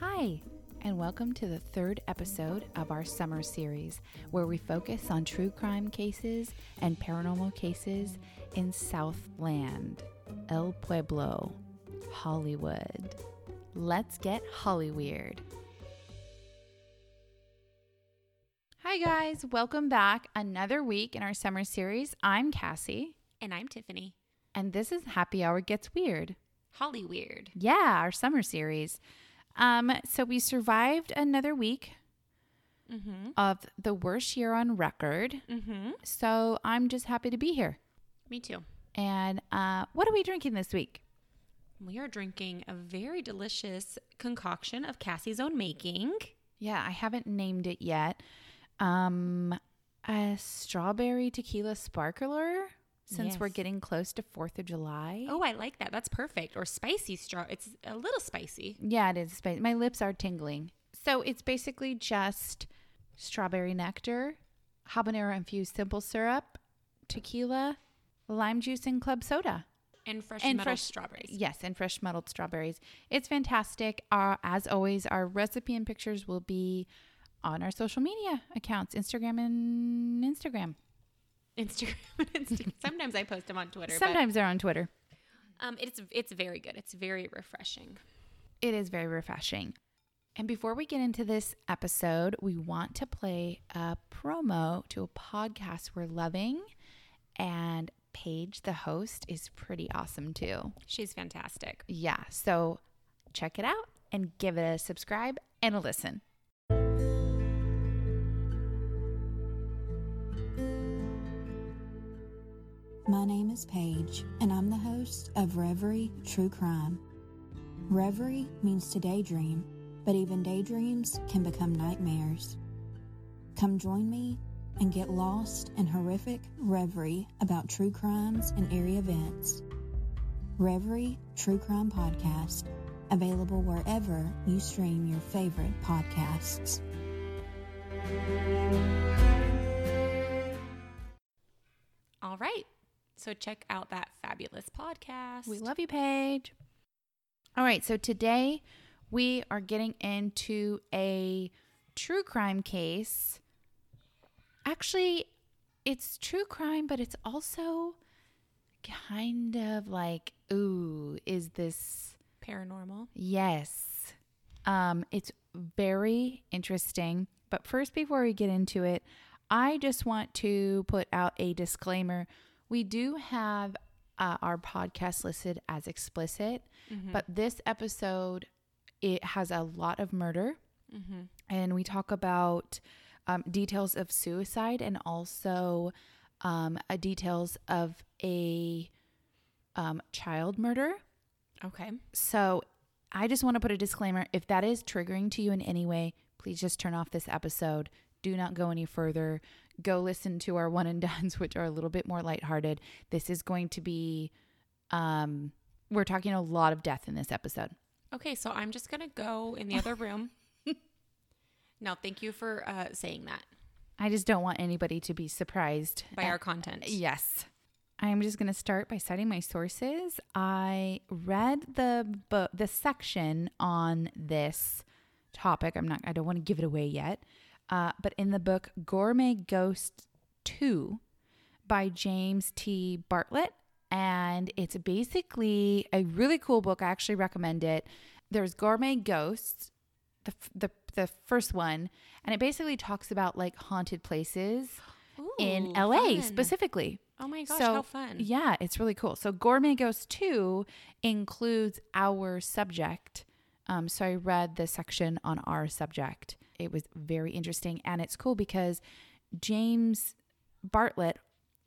Hi, and welcome to the third episode of our summer series where we focus on true crime cases and paranormal cases in Southland, El Pueblo, Hollywood. Let's get Hollyweird. Hi, guys, welcome back. Another week in our summer series. I'm Cassie, And I'm Tiffany. and this is Happy Hour Gets Weird. Holly Weird. Yeah, our summer series. Um, so we survived another week Mm-hmm. of the worst year on record. Mm-hmm. So I'm just happy to be here. Me too. And uh, what are we drinking this week? We are drinking a very delicious concoction of Cassie's own making. Yeah, I haven't named it yet. Um, a strawberry tequila sparkler. Since we're getting close to Fourth of July. Oh, I like that. That's perfect. Or spicy straw. It's a little spicy. Yeah, it is. spicy. My lips are tingling. So it's basically just strawberry nectar, habanero infused simple syrup, tequila, lime juice, and club soda. And fresh And fresh- strawberries. Yes, and fresh muddled strawberries. It's fantastic. Uh, as always, our recipe and pictures will be on our social media accounts, Instagram and Instagram. Instagram. and Insta- Sometimes I post them on Twitter. Sometimes they're on Twitter. Um, it's it's very good. It's very refreshing. It is very refreshing. And before we get into this episode, we want to play a promo to a podcast we're loving. And Paige, the host, is pretty awesome too. She's fantastic. Yeah. So check it out and give it a subscribe and a listen. My name is Paige, and I'm the host of Reverie True Crime. Reverie means to daydream, but even daydreams can become nightmares. Come join me and get lost in horrific reverie about true crimes and eerie events. Reverie True Crime Podcast, available wherever you stream your favorite podcasts. So check out that fabulous podcast. We love you, Paige. All right. So today we are getting into a true crime case. Actually, it's true crime, but it's also kind of like, ooh, is this paranormal. Yes. Um, it's very interesting. But first, before we get into it, I just want to put out a disclaimer. We do have uh, our podcast listed as explicit, but this episode it has a lot of murder, and we talk about um, details of suicide and also um, uh, details of a um, child murder. Okay. So I just want to put a disclaimer. If that is triggering to you in any way, please just turn off this episode. Do not go any further. Go listen to our one and dones, which are a little bit more lighthearted. This is going to be, um, we're talking a lot of death in this episode. Okay, so I'm just gonna go in the other room. no, thank you for uh, saying that I just don't want anybody to be surprised by at- our content. Yes. I'm just going to start by citing my sources. I read the book, the section on this topic. I'm not, I don't want to give it away yet. Uh, but in the book Gourmet Ghost 2 by James T. Bartlett. And it's basically a really cool book. I actually recommend it. There's Gourmet Ghosts, the, the, the first one. And it basically talks about like haunted places in LA fun. specifically. Oh my gosh, so, how fun! Yeah, it's really cool. So Gourmet Ghost 2 includes our subject. Um, so I read the section on our subject. It was very interesting. And it's cool because James Bartlett,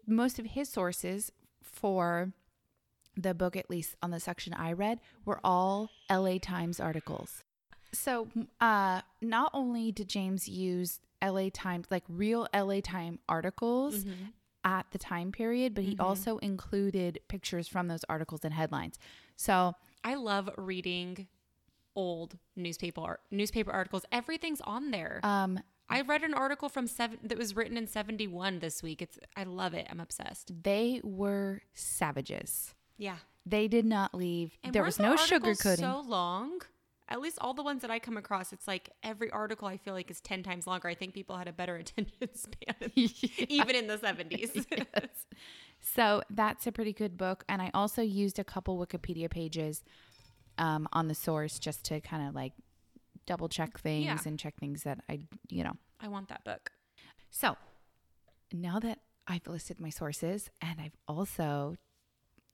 most of his sources for the book, at least on the section I read, were all LA Times articles. So uh, not only did James use LA Times, like real LA Time articles at the time period, but he also included pictures from those articles and headlines. So I love reading old newspaper newspaper articles. Everything's on there. um, I read an article from seven that was written in seventy one this week. It's I love it. I'm obsessed. they were savages. Yeah, They did not leave. and there was the no sugarcoating. So long. at least all the ones that I come across, it's like every article I feel like is 10 times longer. I think people had a better attention span, even in the 70s. yes. So that's a pretty good book. And I also used a couple Wikipedia pages um, on the source just to kind of like double check things Yeah. and check things that I, you know. I want that book. So now that I've listed my sources and I've also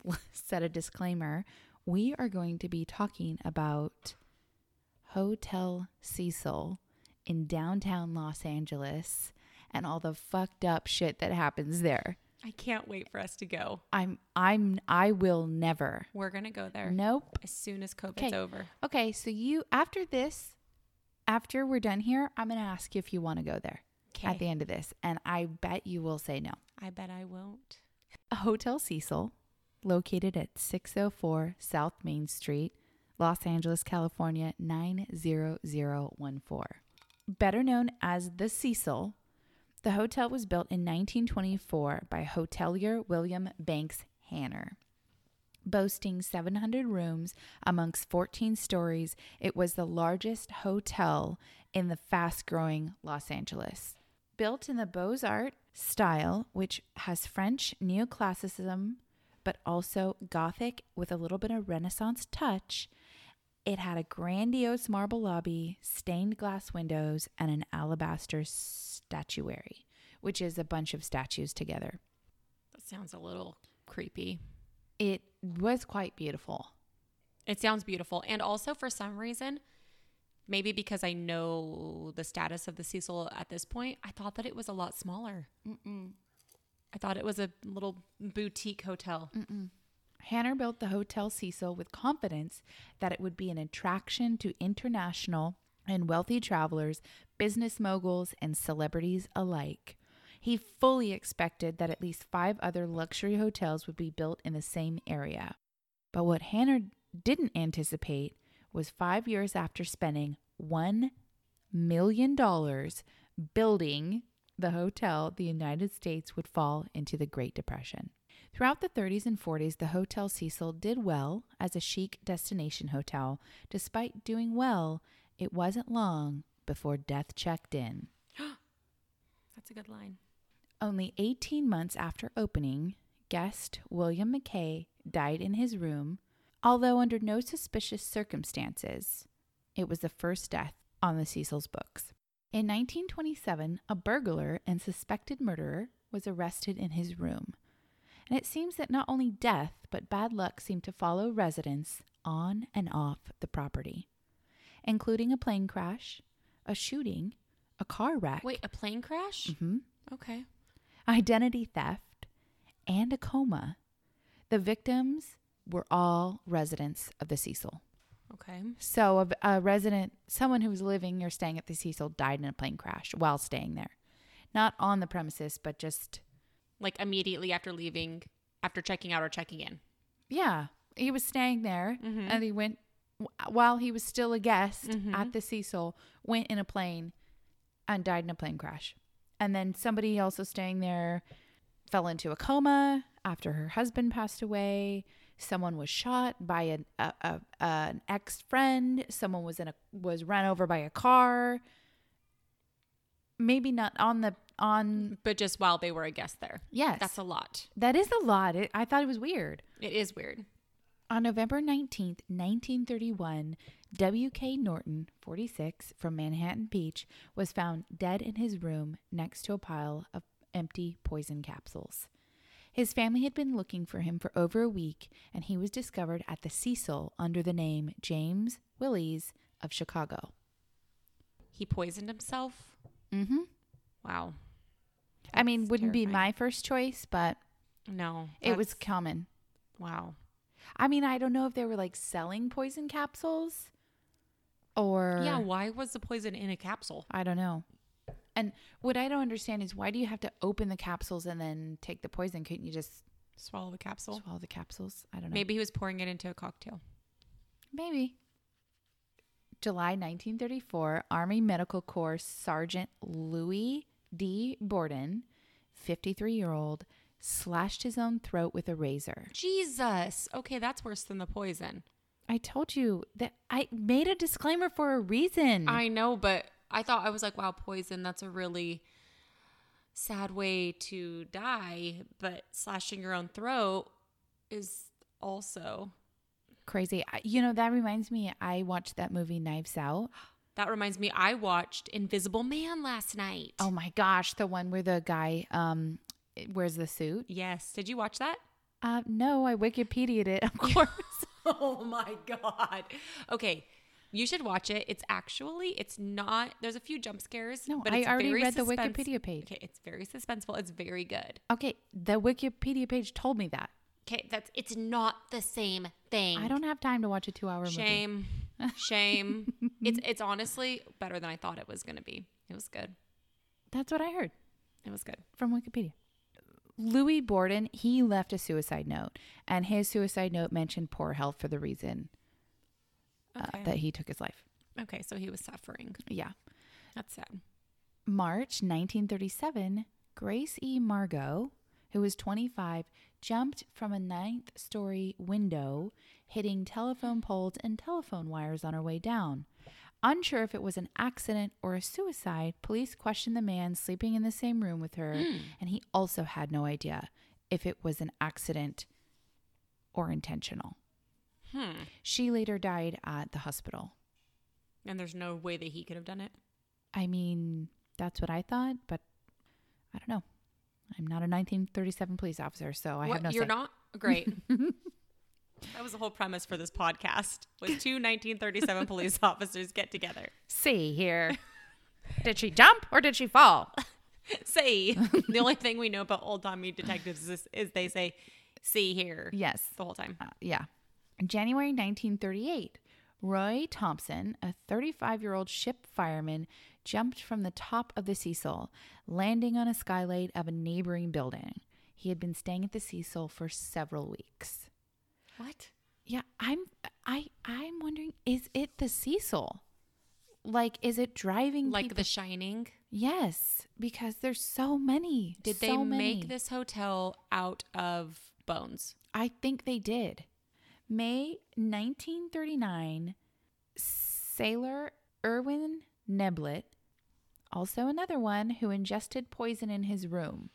set a disclaimer, we are going to be talking about Hotel Cecil in downtown Los Angeles and all the fucked up shit that happens there. I can't wait for us to go. I'm I'm I will never. We're going to go there Nope. as soon as COVID's Okay. over. Okay, so you after this after we're done here, I'm going to ask you if you want to go there okay. at the end of this and I bet you will say no. I bet I won't. Hotel Cecil, located at 604 South Main Street, Los Angeles, California 90014. Better known as the Cecil, the hotel was built in 1924 by hotelier William Banks Hanner. Boasting 700 rooms amongst 14 stories, it was the largest hotel in the fast growing Los Angeles. Built in the Beaux Arts style, which has French neoclassicism, but also Gothic with a little bit of Renaissance touch, it had a grandiose marble lobby, stained glass windows, and an alabaster statuary, which is a bunch of statues together. That sounds a little creepy. It was quite beautiful. It sounds beautiful. And also, for some reason, maybe because I know the status of the Cecil at this point, I thought that it was a lot smaller. I thought it was a little boutique hotel. Hanner built the Hotel Cecil with confidence that it would be an attraction to international and wealthy travelers, business moguls, and celebrities alike. He fully expected that at least five other luxury hotels would be built in the same area. But what Hanner didn't anticipate was five years after spending $1 million building the hotel, the United States would fall into the Great Depression. Throughout the 30s and 40s, the Hotel Cecil did well as a chic destination hotel. Despite doing well, it wasn't long before death checked in. That's a good line. Only 18 months after opening, guest William McKay died in his room, although under no suspicious circumstances. It was the first death on the Cecil's books. In 1927, a burglar and suspected murderer was arrested in his room. And it seems that not only death, but bad luck seemed to follow residents on and off the property, including a plane crash, a shooting, a car wreck. Wait, a plane crash? Mhm Okay. identity theft, and a coma. The victims were all residents of the Cecil. Okay. So, a, a resident, someone who was living or staying at the Cecil, died in a plane crash while staying there. Not on the premises, but just, Like immediately after leaving, after checking out or checking in. yeah, he was staying there Mhm. and he went, while he was still a guest Mhm. at the Cecil, went in a plane and died in a plane crash. And then somebody also staying there fell into a coma after her husband passed away. Someone was shot by an a, a, an ex friend. Someone was in a was run over by a car. Maybe not on the on. But just while they were a guest there. Yes, That's a lot. that is a lot. It, I thought it was weird. It is weird. On November 19th, 1931, W.K. Norton, 46, from Manhattan Beach, was found dead in his room next to a pile of empty poison capsules. His family had been looking for him for over a week, and he was discovered at the Cecil under the name James Willies of Chicago. He poisoned himself. Mm-hmm. Wow. I mean, wouldn't be my first choice, but No. it was common. Wow. I mean, I don't know if they were like selling poison capsules or. Yeah. Why was the poison in a capsule? I don't know. And what I don't understand is why do you have to open the capsules and then take the poison? Couldn't you just Swallow the capsule. swallow the capsules? I don't know. Maybe he was pouring it into a cocktail. Maybe. July 1934, Army Medical Corps Sergeant Louis D. Borden, 53 year old, slashed his own throat with a razor. Jesus. Okay, that's worse than the poison. I told you that I made a disclaimer for a reason. I know, but I thought I was like, wow, poison, that's a really sad way to die, but slashing your own throat is also Crazy. You know, that reminds me, I watched that movie Knives Out. That reminds me I watched Invisible Man last night. Oh my gosh, the one where the guy um wears the suit. yes. Did you watch that? Uh no, I Wikipedia'd it, of course. Oh my god. Okay. You should watch it. It's actually it's not there's a few jump scares. No, but I already read the Wikipedia page. Okay, it's very suspenseful. It's very good. okay, the Wikipedia page told me that. Okay, that's it's not the same thing. I don't have time to watch a 2-hour movie. Shame. Shame. it's it's honestly better than I thought it was gonna be. It was good. That's what I heard It was good. from Wikipedia. Louis Borden, he left a suicide note, and his suicide note mentioned poor health for the reason uh, that he took his life. okay, so he was suffering. Yeah. That's sad. March 1937, Grace E. Margot, who was 25, jumped from a ninth story window, hitting telephone poles and telephone wires on her way down. Unsure if it was an accident or a suicide, police questioned the man sleeping in the same room with her, and he also had no idea if it was an accident or intentional. Hmm. She later died at the hospital. And there's no way that he could have done it. I mean, that's what I thought, but I don't know. I'm not a 1937 police officer, so I What, have no you're say. not great. that was the whole premise for this podcast. Was two 1937 police officers get together. See here. did she jump or did she fall? Say the only thing we know about old timey detectives is, is they say, "See here." Yes. the whole time. Uh, yeah. January 1938, Roy Thompson, a 35 year old ship fireman, jumped from the top of the Cecil, landing on a skylight of a neighboring building. He had been staying at the Cecil for several weeks. What? Yeah, I'm I I'm wondering is it the Cecil? Like is it driving Like people- The Shining? Yes, because there's so many. Did they many. make this hotel out of bones? I think they did. May 1939, sailor Erwin Neblett, also another one who ingested poison in his room.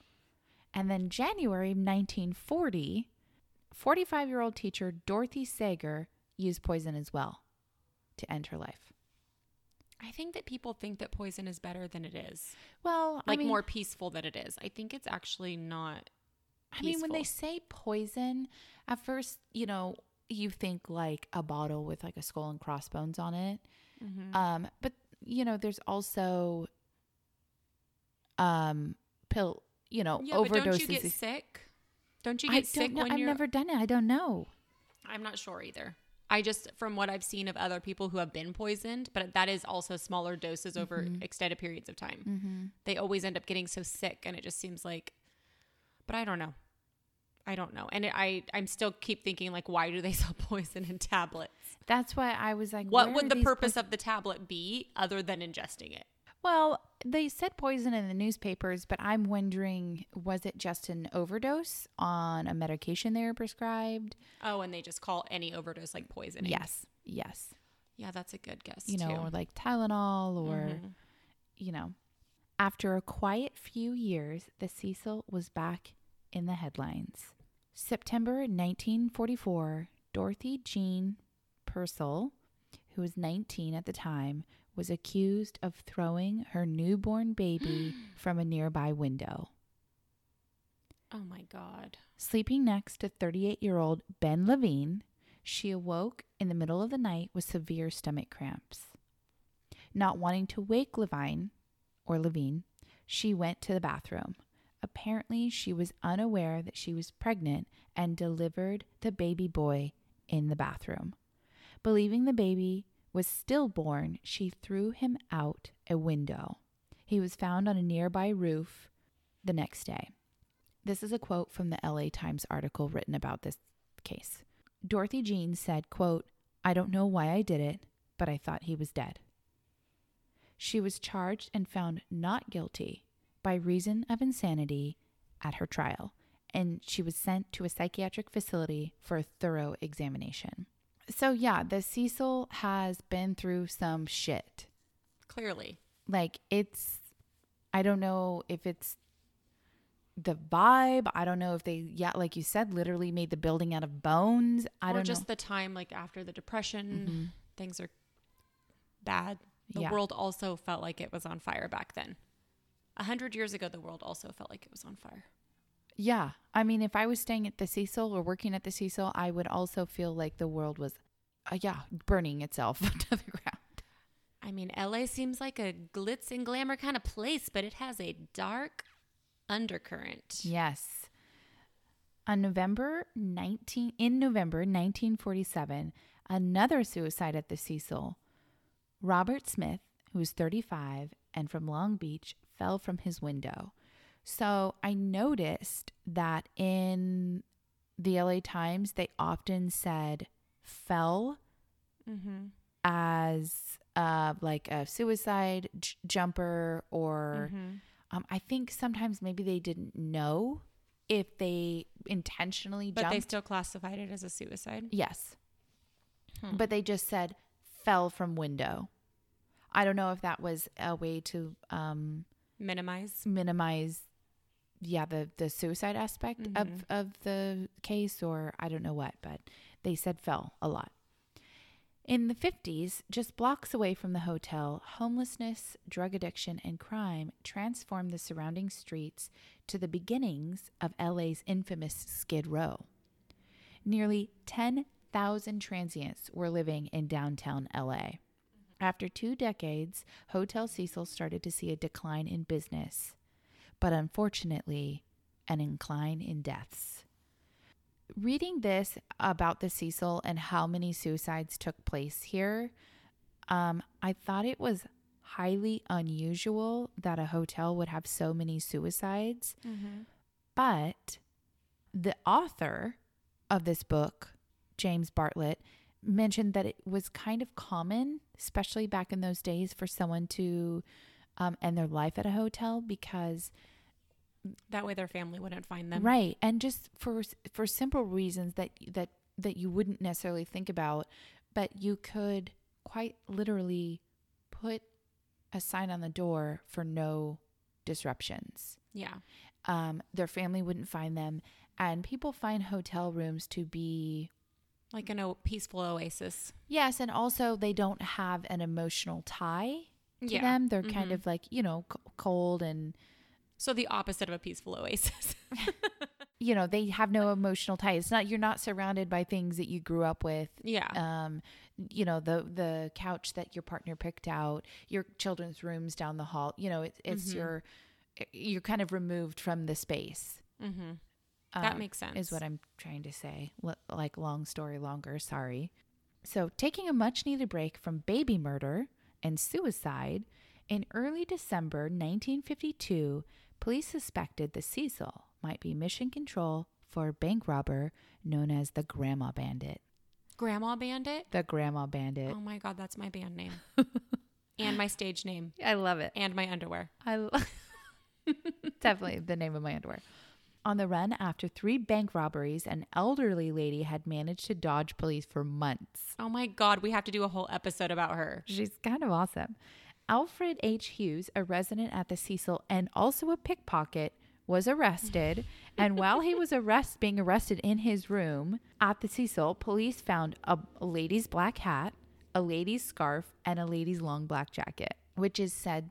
And then January 1940, 45 year old teacher Dorothy Sager used poison as well to end her life. I think that people think that poison is better than it is. Well, Like I mean, more peaceful than it is. I think it's actually not. I mean, when they say poison, at first, you know, you think like a bottle with like a skull and crossbones on it. Mm-hmm. Um, but you know, there's also um pill, you know, Yeah, but don't you get sick? Don't you I get don't sick know. when I've you're? never done it. I don't know. I'm not sure either. I just, from what I've seen of other people who have been poisoned, but that is also smaller doses over Mm-hmm. extended periods of time. They always end up getting so sick, and it just seems like. But I don't know. I don't know, and it, I I'm still keep thinking like, why do they sell poison in tablets? That's why I was like, What would the purpose poison- of the tablet be other than ingesting it? Well, they said poison in the newspapers, but I'm wondering, was it just an overdose on a medication they were prescribed? Oh, and they just call any overdose like poisoning. Yes, yes. Yeah, that's a good guess. You know, too. or like Tylenol, or Mhm. you know. After a quiet few years, the Cecil was back in the headlines. September 1944, Dorothy Jean Purcell, who was 19 at the time, was accused of throwing her newborn baby from a nearby window. Oh my god. Sleeping next to 38 year old Ben Levine, she awoke in the middle of the night with severe stomach cramps. Not wanting to wake Levine or Levine, she went to the bathroom. Apparently, she was unaware that she was pregnant and delivered the baby boy in the bathroom. Believing the baby was stillborn, she threw him out a window. He was found on a nearby roof the next day. This is a quote from the LA Times article written about this case. Dorothy Jean said, quote, I don't know why I did it, but I thought he was dead. She was charged and found not guilty by reason of insanity at her trial, and she was sent to a psychiatric facility for a thorough examination. So, yeah, the Cecil has been through some shit. Clearly. Like, it's, I don't know if it's the vibe. I don't know if they, yeah, like you said, literally made the building out of bones. I or don't know. just know. the time, like after the depression, Mhm. things are bad. The Yeah. world also felt like it was on fire back then. A hundred years ago, the world also felt like it was on fire. Yeah. I mean, if I was staying at the Cecil or working at the Cecil, I would also feel like the world was, uh, yeah, burning itself to the ground. I mean, LA seems like a glitz and glamour kind of place, but it has a dark undercurrent. Yes. On November 19 in November 1947, another suicide at the Cecil. Robert Smith, who was 35 and from Long Beach, fell from his window. So I noticed that in the LA Times, they often said fell Mm-hmm. as uh, like a suicide j- jumper or Mm-hmm. um, I think sometimes maybe they didn't know if they intentionally But jumped. they still classified it as a suicide. yes, Hmm. but they just said fell from window. I don't know if that was a way to um, Minimize. minimize, yeah, the the suicide aspect of Mhm. of the case, or I don't know what, but they said fell a lot. In the 50s, just blocks away from the hotel, homelessness, drug addiction, and crime transformed the surrounding streets to the beginnings of LA's infamous Skid Row. Nearly 10,000 transients were living in downtown LA. After two decades, Hotel Cecil started to see a decline in business, but unfortunately, an incline in deaths. Reading this about the Cecil and how many suicides took place here, um, I thought it was highly unusual that a hotel would have so many suicides. Mm-hmm. But the author of this book, James Bartlett, mentioned that it was kind of common, especially back in those days, for someone to um, end their life at a hotel because That way their family wouldn't find them. right, and just for for simple reasons that that that you wouldn't necessarily think about, but you could quite literally put a sign on the door for no disruptions. Yeah. um, their family wouldn't find them. And people find hotel rooms to be, Like an o- peaceful oasis. yes, and also they don't have an emotional tie to Yeah. them. They're kind Mhm. of like, you know, c- cold and, So the opposite of a peaceful oasis. you know, they have no emotional tie. It's not, you're not surrounded by things that you grew up with. yeah. Um, you know, the, the couch that your partner picked out, your children's rooms down the hall, you know, it, it's Mhm. your, you're kind of removed from the space. mm-hmm. That um, makes sense. is what I'm trying to say. L- like long story longer, sorry. So, taking a much needed break from baby murder and suicide, in early December 1952, police suspected the Cecil might be mission control for a bank robber known as the Grandma Bandit. Grandma Bandit. The Grandma Bandit. Oh my God, that's my band name. and my stage name. I love it. And my underwear. I lo- definitely the name of my underwear. On the run after three bank robberies, an elderly lady had managed to dodge police for months. Oh my God, we have to do a whole episode about her. She's kind of awesome. Alfred H. Hughes, a resident at the Cecil and also a pickpocket, was arrested. and while he was arrest being arrested in his room at the Cecil, police found a, a lady's black hat, a lady's scarf, and a lady's long black jacket, which is said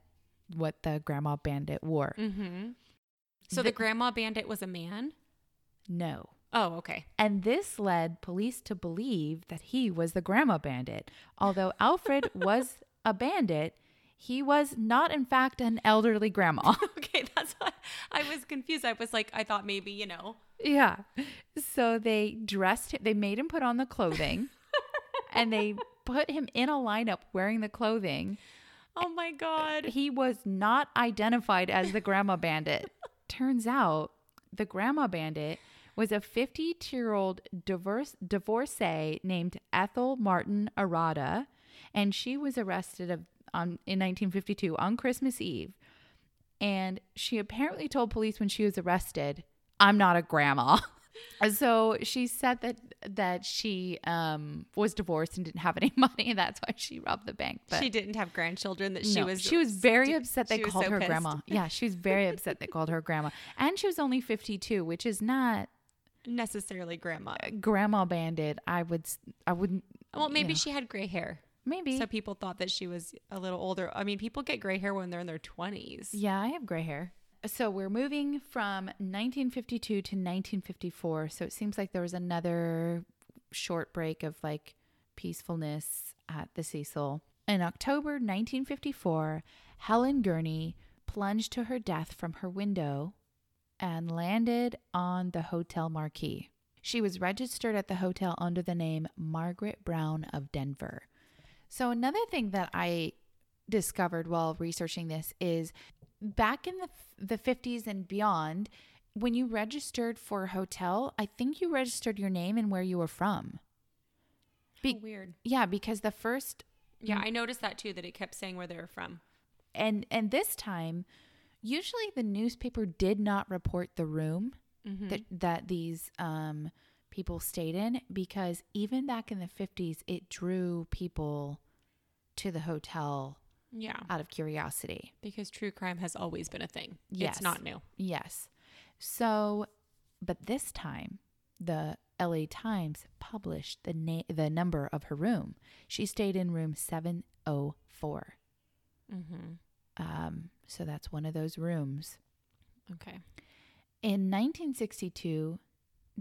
what the grandma bandit wore. Mm-hmm. So the, The- Grandma Bandit was a man? No. Oh, okay. And this led police to believe that he was the grandma bandit. Although Alfred was a bandit, he was not, in fact, an elderly grandma. okay, that's why I was confused. I was like, I thought maybe, you know. yeah. So they dressed him, they made him put on the clothing and they put him in a lineup wearing the clothing. Oh my God. He was not identified as the grandma bandit. Turns out the grandma bandit was a 52 year old divorce, divorcee named Ethel Martin Arada, and she was arrested of, on, in 1952 on Christmas Eve. And she apparently told police when she was arrested, I'm not a grandma. So she said that that she um, was divorced and didn't have any money, and that's why she robbed the bank. But she didn't have grandchildren. That she no, was. she was very stu- upset they called so her pissed. grandma. Yeah, she was very upset they called her grandma, and she was only fifty two, which is not Necessarily grandma. grandma banded. I would, I wouldn't. Well, you maybe know, she had gray hair. maybe. So people thought that she was a little older. I mean, people get gray hair when they're in their 20s. Yeah, I have gray hair. So we're moving from 1952 to 1954. So it seems like there was another short break of like peacefulness at the Cecil. In October 1954, Helen Gurney plunged to her death from her window and landed on the hotel marquee. She was registered at the hotel under the name Margaret Brown of Denver. So, another thing that I discovered while researching this is back in the the 50s and beyond when you registered for a hotel i think you registered your name and where you were from Be- Weird. yeah because the first Yeah, I noticed that too, that it kept saying where they were from. and and this time usually the newspaper did not report the room Mm-hmm. that that these um people stayed in because even back in the 50s it drew people to the hotel Yeah. out of curiosity Because true crime has always been a thing. Yes. It's not new. Yes. So, but this time, the LA Times published the na- the number of her room. She stayed in room 704. Mm-hmm. Um, so that's one of those rooms. Okay. In 1962,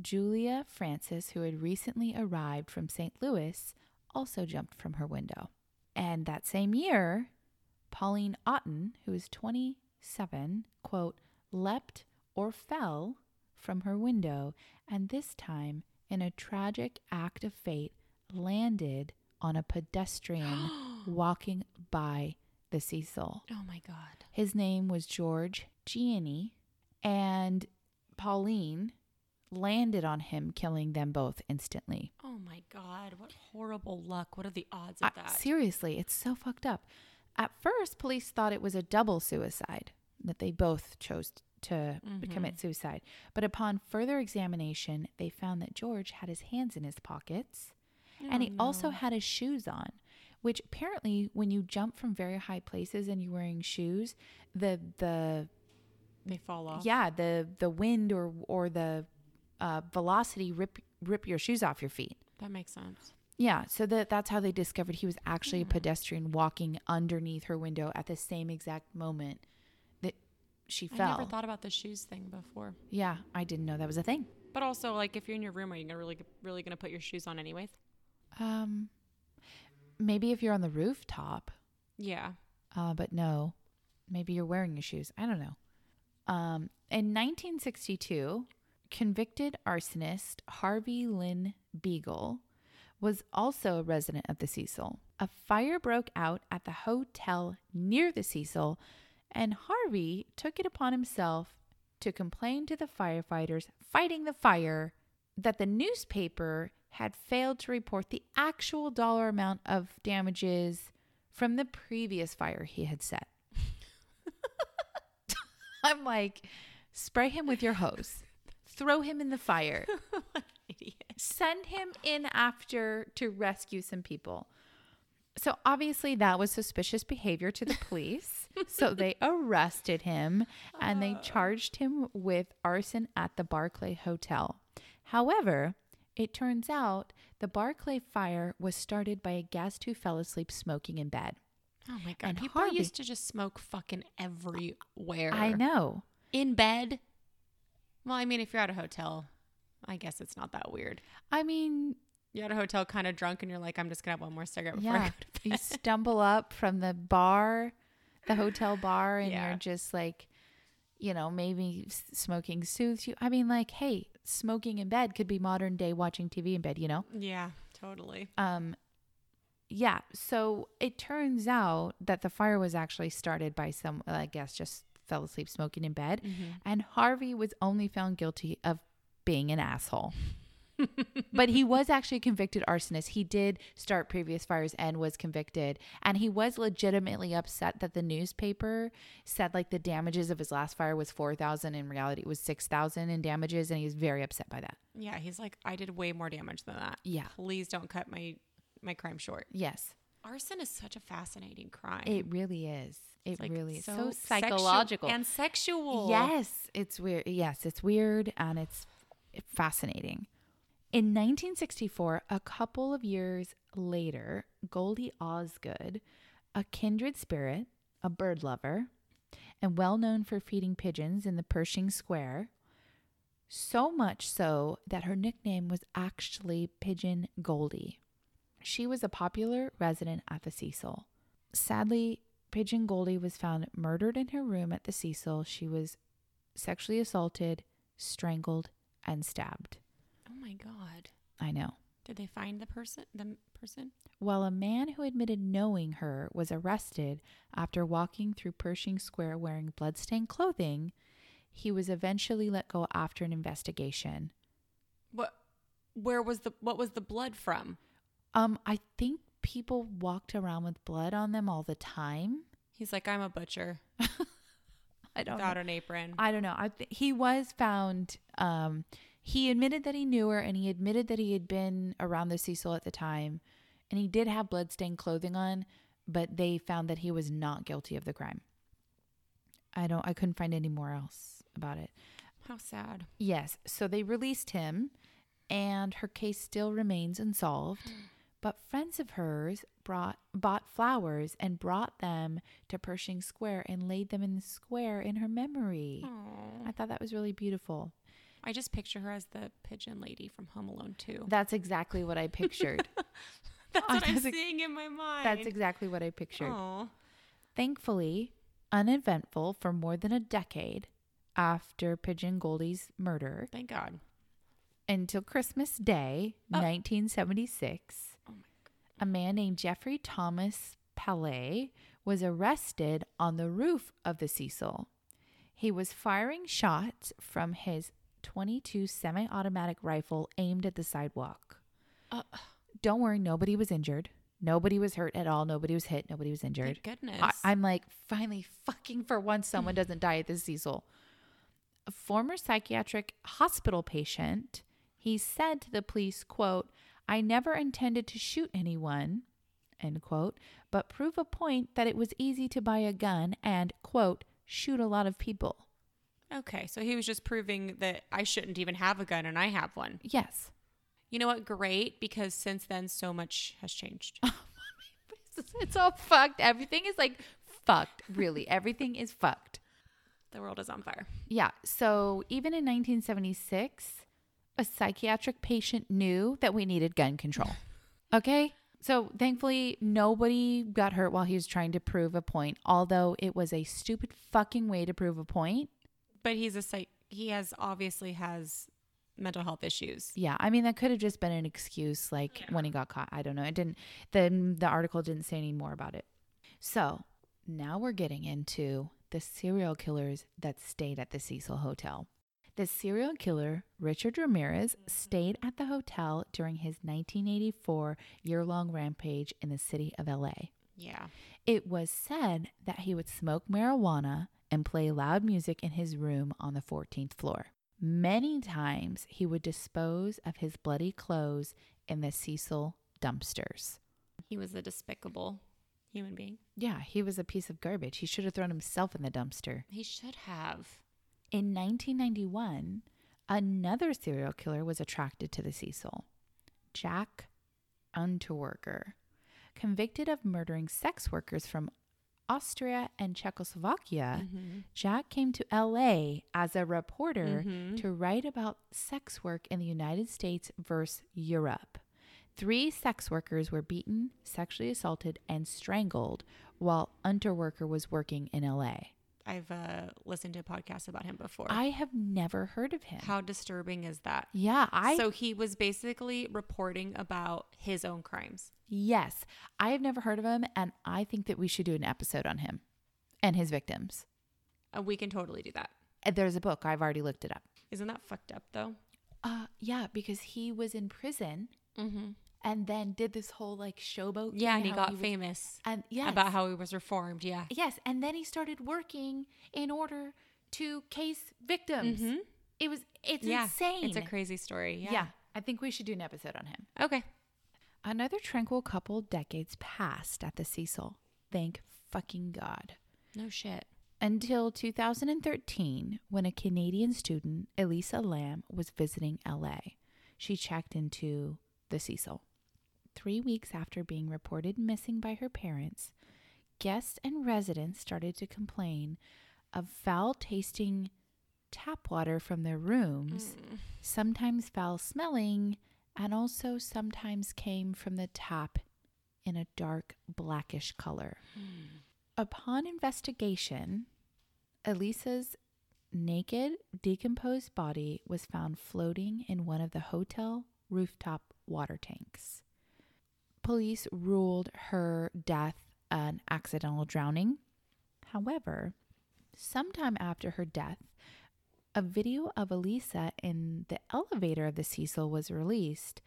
Julia Francis, who had recently arrived from St. Louis, also jumped from her window. And that same year, Pauline Otten, who is 27, quote, leapt or fell from her window, and this time, in a tragic act of fate, landed on a pedestrian walking by the Cecil. Oh my God. His name was George Gianni, and Pauline landed on him, killing them both instantly. Oh my God. What horrible luck. What are the odds of I- that? seriously, it's so fucked up. At first, police thought it was a double suicide, that they both chose to Mm-hmm. commit suicide. But upon further examination, they found that George had his hands in his pockets and he Oh, also had his shoes on. Which apparently, when you jump from very high places and you're wearing shoes, the the They fall off. yeah the the wind or or the uh, velocity rip rip your shoes off your feet. That makes sense. Yeah, so that that's how they discovered he was actually a pedestrian walking underneath her window at the same exact moment that she I fell. never thought about the shoes thing before. yeah, I didn't know that was a thing. But also, like, if you're in your room, are you gonna really, really gonna put your shoes on anyways? Um, maybe if you're on the rooftop, Yeah. uh, but no, maybe you're wearing your shoes. I don't know. Um, in 1962, convicted arsonist Harvey Lynn Beagle was also a resident of the Cecil. A fire broke out at the hotel near the Cecil, and Harvey took it upon himself to complain to the firefighters fighting the fire that the newspaper had failed to report the actual dollar amount of damages from the previous fire he had set. I'm like, spray him with your hose, throw him in the fire, oh Idiot. Send him in after to rescue some people. So obviously that was suspicious behavior to the police. so they arrested him and they uh. charged him with arson at the Barclay Hotel. However, it turns out the Barclay fire was started by a guest who fell asleep smoking in bed. Oh my God. And People Harvey- used to just smoke fucking everywhere. I know. In bed. Well, I mean, if you're at a hotel, I guess it's not that weird. I mean, You're at a hotel kind of drunk and you're like, I'm just going to have one more cigarette before I go to bed. you stumble up from the bar, the hotel bar, and Yeah. you're just like, you know, maybe smoking soothes you. I mean, like, hey, smoking in bed could be modern day watching TV in bed, you know? Yeah, totally. Um, yeah. So it turns out that the fire was actually started by some, I guess, just fell asleep smoking in bed. Mm-hmm. And Harvey was only found guilty of being an asshole. but he was actually a convicted arsonist. He did start previous fires and was convicted. And he was legitimately upset that the newspaper said like the damages of his last fire was 4,000. In reality, it was 6,000 in damages. And he was very upset by that. Yeah, he's like, I did way more damage than that. Yeah. Please don't cut my my crime short. Yes, Arson is such a fascinating crime. it really is. It like, really is. So, sexu- psychological. and sexual. Yes, it's weird. Yes, it's weird and it's fascinating. In 1964, a couple of years later, Goldie Osgood, a kindred spirit, a bird lover, and well known for feeding pigeons in the Pershing Square, so much so that her nickname was actually Pigeon Goldie. She was a popular resident at the Cecil. Sadly, Pigeon Goldie was found murdered in her room at the Cecil. She was sexually assaulted, strangled, and stabbed. Oh my god. I know. Did they find the person? The person? While a man who admitted knowing her was arrested after walking through Pershing Square wearing bloodstained clothing, he was eventually let go after an investigation. What? Where was the? What was the blood from? Um, I think people walked around with blood on them all the time. He's like, I'm a butcher I don't without know. an apron. I don't know. I th- he was found. Um, he admitted that he knew her, and he admitted that he had been around the Cecil at the time, and he did have bloodstained clothing on, but they found that he was not guilty of the crime. I don't. I couldn't find any more else about it. How sad. Yes, so they released him, and her case still remains unsolved. But friends of hers brought bought flowers and brought them to Pershing Square and laid them in the square in her memory. Aw. I thought that was really beautiful. I just picture her as the pigeon lady from Home Alone 2. That's exactly what I pictured. That's Oh, what I'm seeing in my mind. That's exactly what I pictured. Aw. Thankfully, uneventful for more than a decade after Pigeon Goldie's murder Thank God. until Christmas Day, Oh. 1976. A man named Jeffrey Thomas Pele was arrested on the roof of the Cecil. He was firing shots from his 22 semi automatic rifle aimed at the sidewalk. Uh, Don't worry, nobody was injured. Nobody was hurt at all. Nobody was hit. Nobody was injured. Goodness. I, I'm like, finally, fucking for once, someone doesn't die at the Cecil. A former psychiatric hospital patient, he said to the police, quote, I never intended to shoot anyone, end quote, but prove a point that it was easy to buy a gun and, quote, shoot a lot of people. okay, so he was just proving that I shouldn't even have a gun and I have one. Yes. You know what? Great, because since then, so much has changed. It's all fucked. Everything is like fucked, really. Everything is fucked. the world is on fire. Yeah. So even in 1976, a psychiatric patient knew that we needed gun control. Okay. So thankfully, nobody got hurt while he was trying to prove a point, although it was a stupid fucking way to prove a point. But he's a psych. He has obviously has mental health issues. Yeah. I mean, that could have just been an excuse, like when he got caught. I don't know. It didn't, Then the article didn't say any more about it. So now we're getting into the serial killers that stayed at the Cecil Hotel. The serial killer, Richard Ramirez, stayed at the hotel during his 1984 year long rampage in the city of LA. Yeah. It was said that he would smoke marijuana and play loud music in his room on the 14th floor. Many times he would dispose of his bloody clothes in the Cecil dumpsters. He was a despicable human being. Yeah, he was a piece of garbage. He should have thrown himself in the dumpster. He should have. In 1991, another serial killer was attracted to the Cecil Jack Unterweger. Convicted of murdering sex workers from Austria and Czechoslovakia, Jack came to LA as a reporter Mhm. to write about sex work in the United States versus Europe. Three sex workers were beaten, sexually assaulted, and strangled while Unterweger was working in LA. I've uh, listened to a podcast about him before. I have never heard of him. How disturbing is that? yeah, I so he was basically reporting about his own crimes. yes, I have never heard of him, and I think that we should do an episode on him and his victims. Uh, we can totally do that. Uh, There's a book I've already looked it up. Isn't that fucked up though? Uh, yeah, because he was in prison Mm-hmm. And then did this whole like showboat. Yeah, thing, and he how got was- famous And yeah, about how he was reformed. Yeah. yes, and then he started working in order to case victims. Mhm. It was it's yeah. insane. It's a crazy story. yeah. Yeah. I think we should do an episode on him. Okay. Another tranquil couple decades passed at the Cecil. Thank fucking God. No shit. Until 2013, when a Canadian student, Elisa Lam, was visiting LA. She checked into the Cecil. Three weeks after being reported missing by her parents, guests and residents started to complain of foul tasting tap water from their rooms, mm. sometimes foul smelling, and also sometimes came from the tap in a dark blackish color. Hmm. Upon investigation, Elisa's naked, decomposed body was found floating in one of the hotel rooftop water tanks. Police ruled her death an accidental drowning. However, sometime after her death, a video of Elisa in the elevator of the Cecil was released,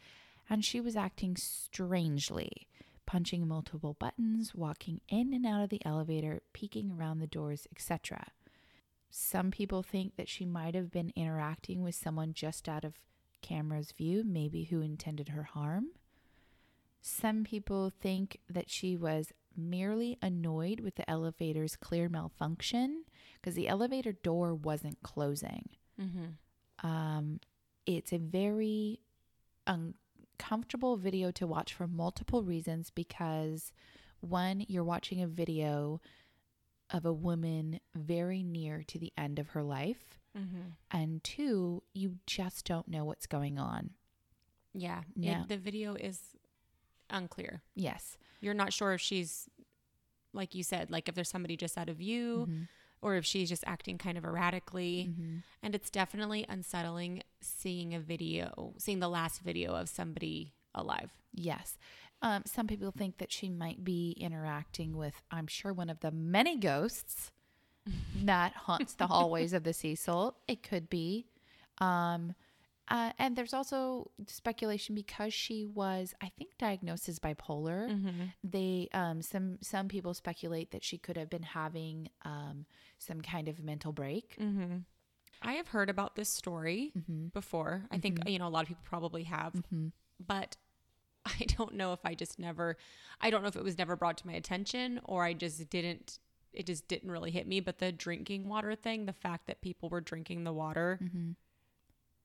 and she was acting strangely, punching multiple buttons, walking in and out of the elevator, peeking around the doors, etc. Some people think that she might have been interacting with someone just out of camera's view, maybe who intended her harm. Some people think that she was merely annoyed with the elevator's clear malfunction because the elevator door wasn't closing. Mm-hmm. Um, it's a very uncomfortable video to watch for multiple reasons because one, you're watching a video of a woman very near to the end of her life, Mm-hmm. and two, you just don't know what's going on. Yeah. Yeah. It, the video is unclear. Yes. You're not sure if she's, like you said, like if there's somebody just out of view Mhm. or if she's just acting kind of erratically. Mhm. And it's definitely unsettling seeing a video, seeing the last video of somebody alive. Yes. Um, some people think that she might be interacting with, I'm sure, one of the many ghosts that haunts the hallways of the Cecil. It could be. Um, uh, and there's also speculation because she was, I think, diagnosed as bipolar. Mm-hmm. They, um, some some people speculate that she could have been having um, some kind of mental break. Mm-hmm. I have heard about this story Mm-hmm. before. I think, you know, a lot of people probably have, Mm-hmm. but I don't know if I just never, I don't know if it was never brought to my attention or I just didn't, it just didn't really hit me. But the drinking water thing, the fact that people were drinking the water Mm-hmm.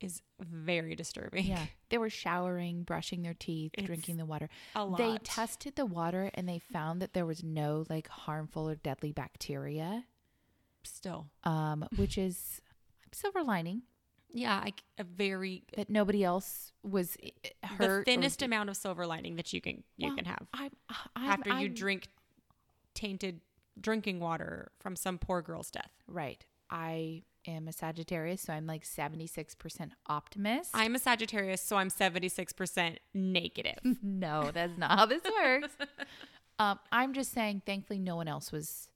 Is very disturbing. Yeah, they were showering, brushing their teeth, It's drinking the water. A lot. They tested the water and they found that there was no like harmful or deadly bacteria, Still. um, which is silver lining Yeah. I, a very, that nobody else was eh, hurt. the thinnest di- amount of silver lining that you can, you Well, can have I'm, I'm, after you I'm- drink tainted drinking water from some poor girl's death. right. I am a Sagittarius, so I'm like 76% optimist. I'm a Sagittarius, so I'm 76% negative. no, that's not how this works. um, I'm just saying, thankfully, no one else was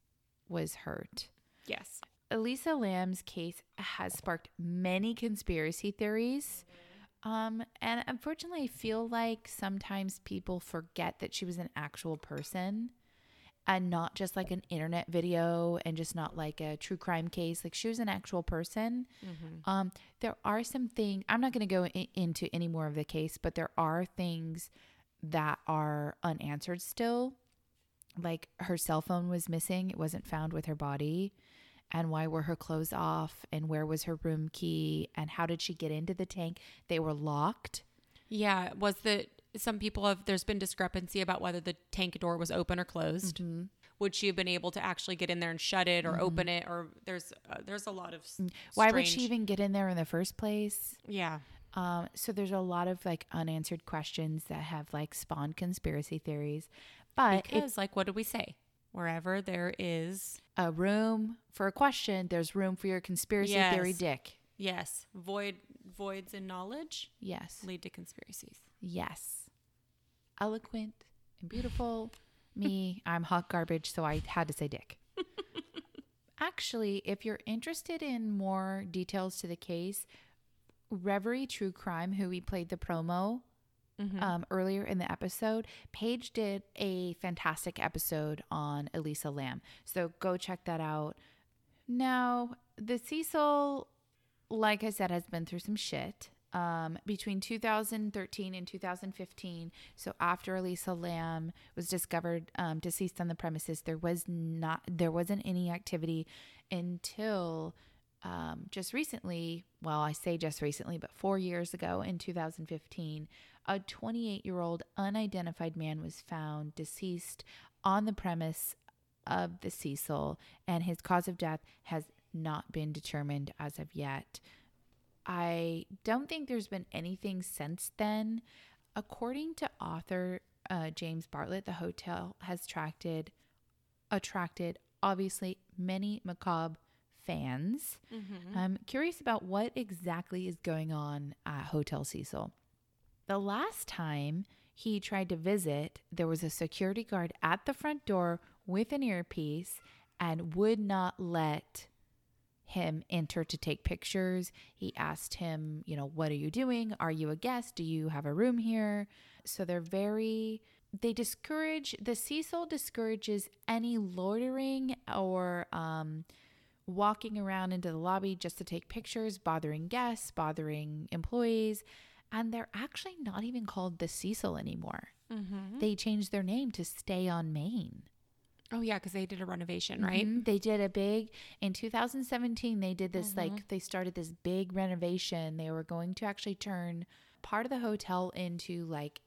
was hurt. yes. Elisa Lam's case has sparked many conspiracy theories. Um, and unfortunately, I feel like sometimes people forget that she was an actual person and not just like an internet video and just not like a true crime case. Like she was an actual person. Um, there are some things, I'm not going to go i- into any more of the case, but there are things that are unanswered still. Like her cell phone was missing, it wasn't found with her body. And why were her clothes off? And where was her room key? And how did she get into the tank? They were locked. Yeah. Was the some people have there's been discrepancy about whether the tank door was open or closed. Mm-hmm. Would she have been able to actually get in there and shut it or open it? Or there's uh, there's a lot of s- Mm. Why would she even get in there in the first place? Yeah. Um, so there's a lot of like unanswered questions that have like spawned conspiracy theories. But Because like what did we say? Wherever there is a room for a question, there's room for your conspiracy theory dick. yes void voids in knowledge Yes. lead to conspiracies. Yes. Eloquent and beautiful. Me, I'm hot garbage, so I had to say dick. Actually, if you're interested in more details to the case, Reverie True Crime, who we played the promo Mhm. um, earlier in the episode, Paige did a fantastic episode on Elisa Lam. So go check that out. Now, the Cecil, like I said, has been through some shit. Um, between 2013 and 2015, so after Elisa Lam was discovered um, deceased on the premises, there was not there wasn't any activity until um, just recently. Well, I say just recently, but four years ago in 2015, a 28 year old unidentified man was found deceased on the premise of the Cecil, and his cause of death has not been determined as of yet. I don't think there's been anything since then. According to author uh, James Bartlett, the hotel has attracted attracted obviously many macabre fans. Mhm. I'm curious about what exactly is going on at Hotel Cecil. The last time he tried to visit, there was a security guard at the front door with an earpiece and would not let him enter to take pictures. He asked him, you know, what are you doing? Are you a guest? Do you have a room here? So they're very they discourage the Cecil discourages any loitering or um walking around into the lobby just to take pictures, bothering guests, bothering employees. And they're actually not even called the Cecil anymore. Mhm. They changed their name to Stay on Main. Oh yeah, because they did a renovation, right? Mhm. They did a big, in 2017, they did this, Mhm. like, they started this big renovation. They were going to actually turn part of the hotel into, like,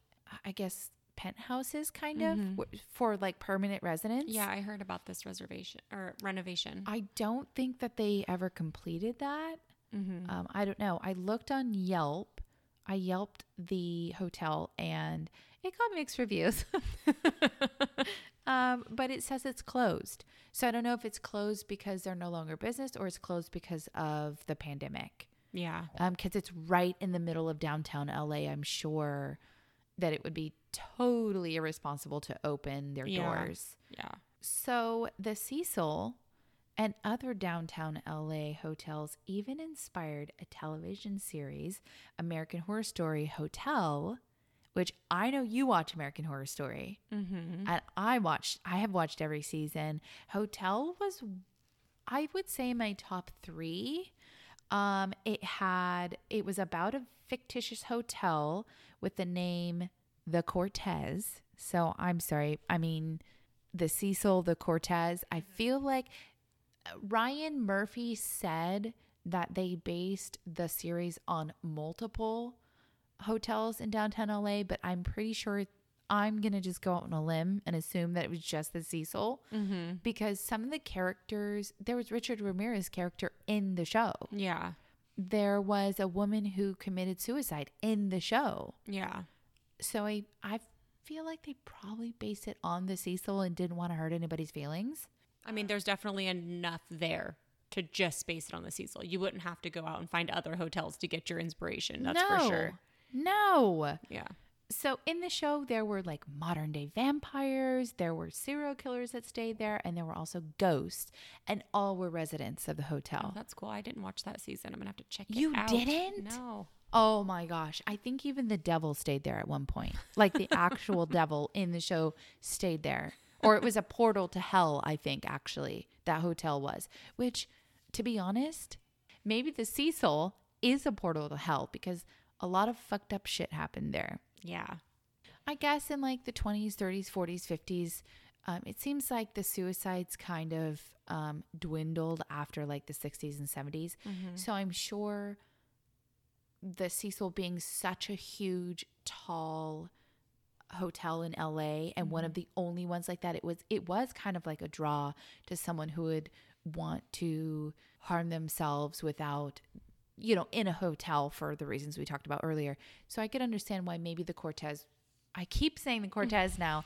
I guess, penthouses kind of Mhm. w- for like permanent residents. Yeah, I heard about this reservation or renovation. I don't think that they ever completed that. mm-hmm. Um, I don't know. I looked on Yelp. I Yelped the hotel and it got mixed reviews. um, but it says it's closed. So I don't know if it's closed because they're no longer business or it's closed because of the pandemic. yeah. Um, because it's right in the middle of downtown LA. I'm sure that it would be totally irresponsible to open their Yeah. doors. Yeah. So the Cecil and other downtown LA hotels even inspired a television series, American Horror Story Hotel, which I know you watch American Horror Story. Mm-hmm. And I watched I have watched every season. Hotel was I would say my top 3. Um it had it was about a fictitious hotel with the name The Cortez. So I'm sorry. I mean the Cecil, the Cortez. I feel like uh, Ryan Murphy said that they based the series on multiple hotels in downtown LA, but I'm pretty sure I'm going to just go out on a limb and assume that it was just the Cecil Mm-hmm. because some of the characters, there was Richard Ramirez character in the show. Yeah. There was a woman who committed suicide in the show. Yeah. So I I feel like they probably based it on the Cecil and didn't want to hurt anybody's feelings. I mean, there's definitely enough there to just base it on the Cecil. You wouldn't have to go out and find other hotels to get your inspiration. That's for sure. No. Yeah. So in the show, there were like modern day vampires, there were serial killers that stayed there, and there were also ghosts, and all were residents of the Oh, hotel. that's cool. I didn't watch that season. I'm gonna have to check You it out. didn't? No. Oh my gosh. I think even the devil stayed there at one point. Like the actual devil in the show stayed there. Or it was a portal to hell, I think, actually, that hotel was. Which, to be honest, maybe the Cecil is a portal to hell because a lot of fucked up shit happened there. Yeah. I guess in like the 20s, 30s, 40s, 50s, um, it seems like the suicides kind of um, dwindled after like the 60s and 70s. So I'm sure the Cecil being such a huge, tall hotel in LA and one of the only ones like that, it was it was kind of like a draw to someone who would want to harm themselves without you know in a hotel for the reasons we talked about earlier. So I could understand why maybe the Cortez I keep saying the Cortez now.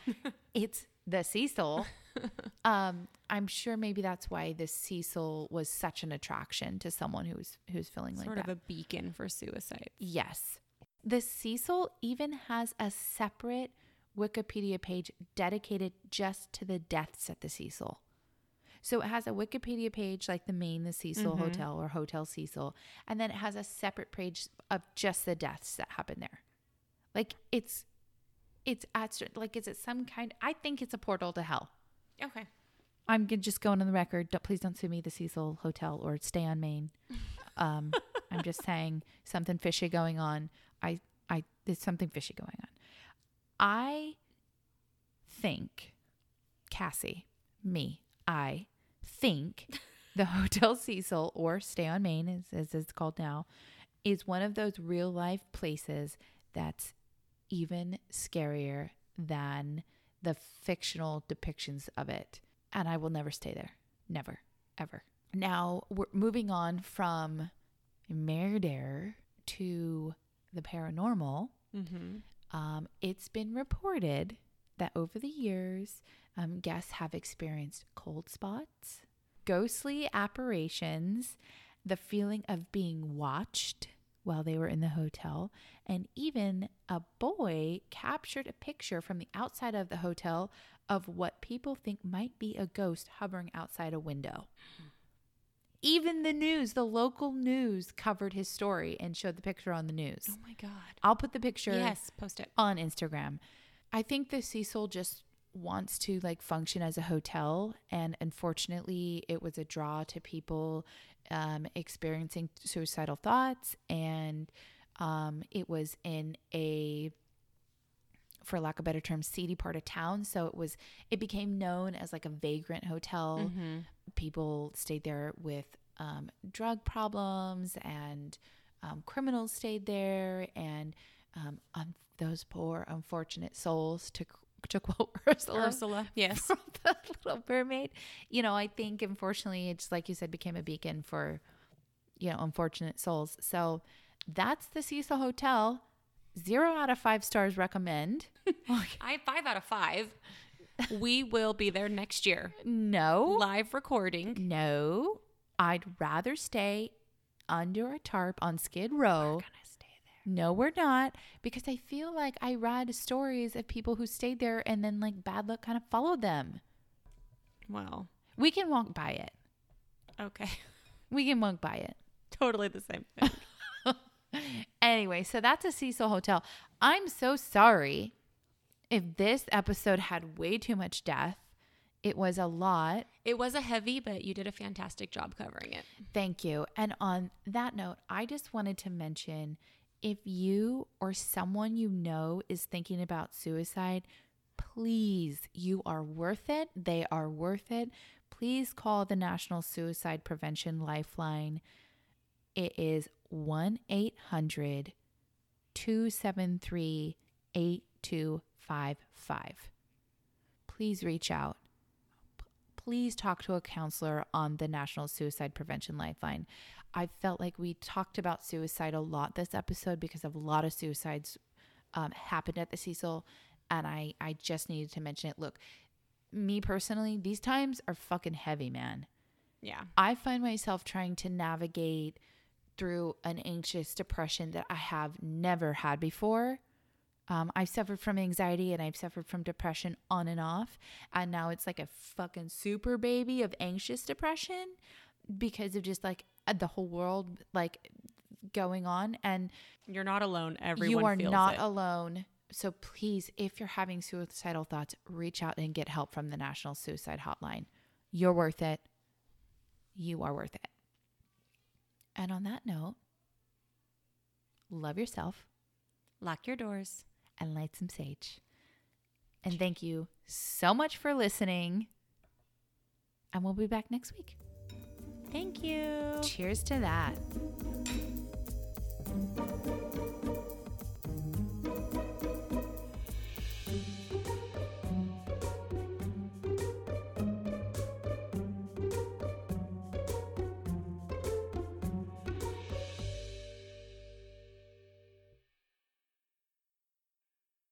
it's the Cecil. um, I'm sure maybe that's why the Cecil was such an attraction to someone who's who's feeling like Sort that. of a beacon for suicide. Yes. The Cecil even has a separate Wikipedia page dedicated just to the deaths at the Cecil. So it has a Wikipedia page like the main, the Cecil Mm-hmm. Hotel or Hotel Cecil, and then it has a separate page of just the deaths that happened there. Like it's, it's at like is it some kind? I think it's a portal to hell. Okay. I'm just going on the record. Don't, please don't sue me, the Cecil Hotel, or stay on Main. Um, I'm just saying something fishy going on. I, I, there's something fishy going on. I think, Cassie, me, I think the Hotel Cecil or Stay on Main, as, as it's called now, is one of those real life places that's even scarier than the fictional depictions of it. And I will never stay there. Never, ever. Now we're moving on from murder to the paranormal. Mm-hmm. Um, it's been reported that over the years, um, guests have experienced cold spots, ghostly apparitions, the feeling of being watched while they were in the hotel, and even a boy captured a picture from the outside of the hotel of what people think might be a ghost hovering outside a window. Even the news, the local news, covered his story and showed the picture on the news. Oh my god. I'll put the picture Yes, post it. on Instagram. I think the Cecil just wants to like function as a hotel and unfortunately it was a draw to people um, experiencing suicidal thoughts and um, it was in a for lack of a better term seedy part of town so it was it became known as like a vagrant hotel Mm-hmm. people stayed there with um, drug problems and um, criminals stayed there and um, um, those poor unfortunate souls to to quote Ursula, Ursula. Yes. from the Little Mermaid. You know, I think unfortunately, it's like you said, became a beacon for you know unfortunate souls. So that's the Cecil Hotel. Zero out of five stars recommend. I have five out of five. We will be there next year. No, Live recording. no, I'd rather stay under a tarp on Skid Row. Oh there. No, we're not. Because I feel like I read stories of people who stayed there and then like bad luck kind of followed them. Well, We can walk by it. okay. We can walk by it. totally the same thing. Anyway, so that's a Cecil Hotel. I'm so sorry if this episode had way too much death. It was a lot. It was a heavy, but you did a fantastic job covering it. Thank you. And on that note, I just wanted to mention if you or someone you know is thinking about suicide, please, you are worth it. They are worth it. Please call the National Suicide Prevention Lifeline. It is 1 800 273 8255. Please reach out please talk to a counselor on the National Suicide Prevention Lifeline. I felt like we talked about suicide a lot this episode because of a lot of suicides um, happened at the Cecil, and I I just needed to mention it. Look, me personally, these times are fucking heavy, man. Yeah. I find myself trying to navigate through an anxious depression that I have never had before. Um, I've suffered from anxiety and I've suffered from depression on and off. And now it's like a fucking super baby of anxious depression because of just like uh, the whole world like going on. And You're not alone. Everyone you are not it. alone. So please, if you're having suicidal thoughts, reach out and get help from the National Suicide Hotline. You're worth it. You are worth it. And on that note, love yourself Lock your doors. And light some sage. And thank you so much for listening. And we'll be back next week. Thank you. Cheers to that.